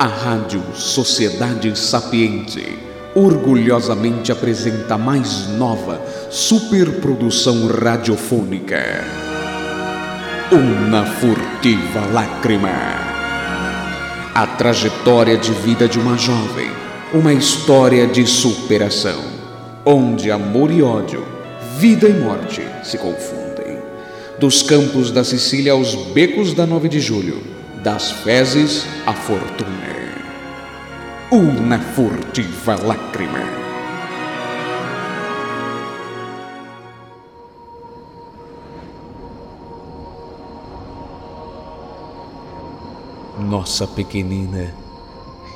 A Rádio Sociedade Sapiente orgulhosamente apresenta a mais nova superprodução radiofônica. Uma furtiva lágrima. A trajetória de vida de uma jovem, uma história de superação, onde amor e ódio, vida e morte se confundem. Dos campos da Sicília aos becos da 9 de julho das fezes a fortuna. Uma furtiva lágrima. Nossa pequenina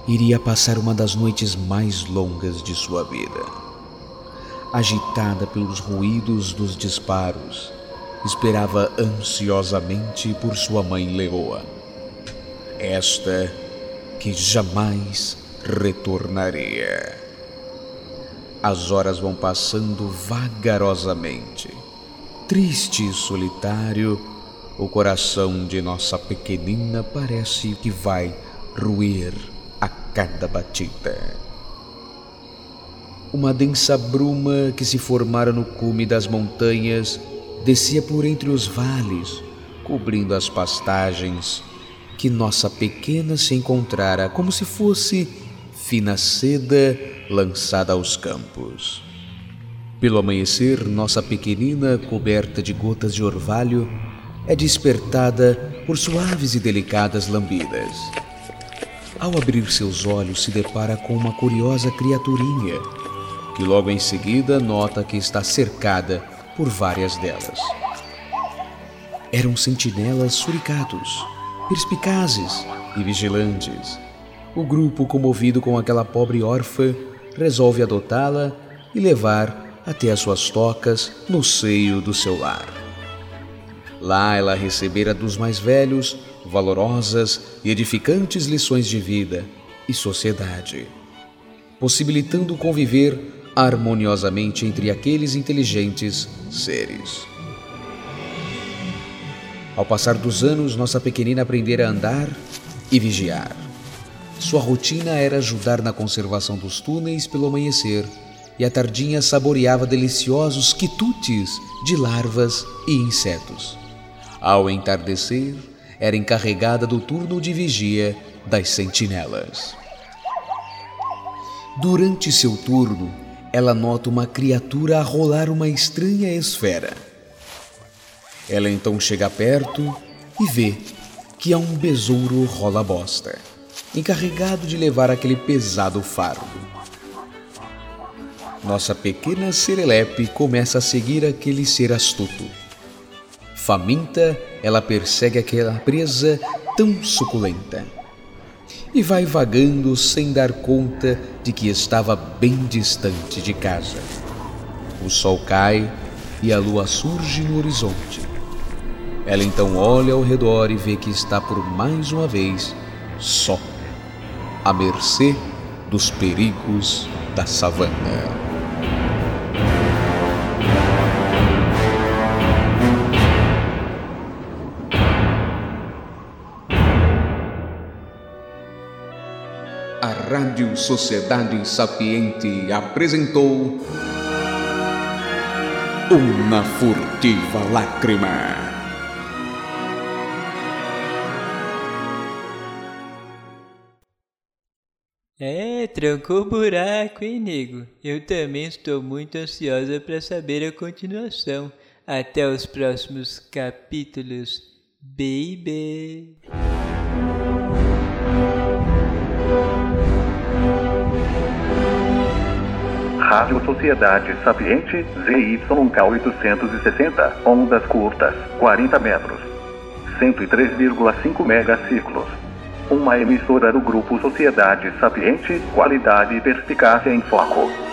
iria passar uma das noites mais longas de sua vida. Agitada pelos ruídos dos disparos, esperava ansiosamente por sua mãe leoa esta que jamais retornaria. As horas vão passando vagarosamente. Triste e solitário, o coração de nossa pequenina parece que vai ruir a cada batida. Uma densa bruma que se formara no cume das montanhas descia por entre os vales, cobrindo as pastagens que nossa pequena se encontrara como se fosse fina seda lançada aos campos. Pelo amanhecer, nossa pequenina, coberta de gotas de orvalho, é despertada por suaves e delicadas lambidas. Ao abrir seus olhos, se depara com uma curiosa criaturinha, que logo em seguida nota que está cercada por várias delas. Eram sentinelas suricatos, perspicazes e vigilantes. O grupo, comovido com aquela pobre órfã, resolve adotá-la e levar até as suas tocas no seio do seu lar. Lá ela recebera dos mais velhos valorosas e edificantes lições de vida e sociedade, possibilitando conviver harmoniosamente entre aqueles inteligentes seres. Ao passar dos anos, nossa pequenina aprendera a andar e vigiar. Sua rotina era ajudar na conservação dos túneis pelo amanhecer e à tardinha saboreava deliciosos quitutes de larvas e insetos. Ao entardecer, era encarregada do turno de vigia das sentinelas. Durante seu turno, ela nota uma criatura a rolar uma estranha esfera. Ela então chega perto e vê que é um besouro rola-bosta, encarregado de levar aquele pesado fardo. Nossa pequena serelepe começa a seguir aquele ser astuto. Faminta, ela persegue aquela presa tão suculenta e vai vagando sem dar conta de que estava bem distante de casa. O sol cai e a lua surge no horizonte. Ela então olha ao redor e vê que está por mais uma vez só, à mercê dos perigos da savana. A Rádio Sociedade Sapiente apresentou Uma Furtiva Lágrima. É, trancou o buraco, hein, nego? Eu também estou muito ansiosa para saber a continuação. Até os próximos capítulos, baby! Rádio Sociedade Sapiente ZYK 860, ondas curtas, 40 metros, 103,5 megaciclos uma emissora do Grupo Sociedade Sapiente, qualidade e perspicácia em foco.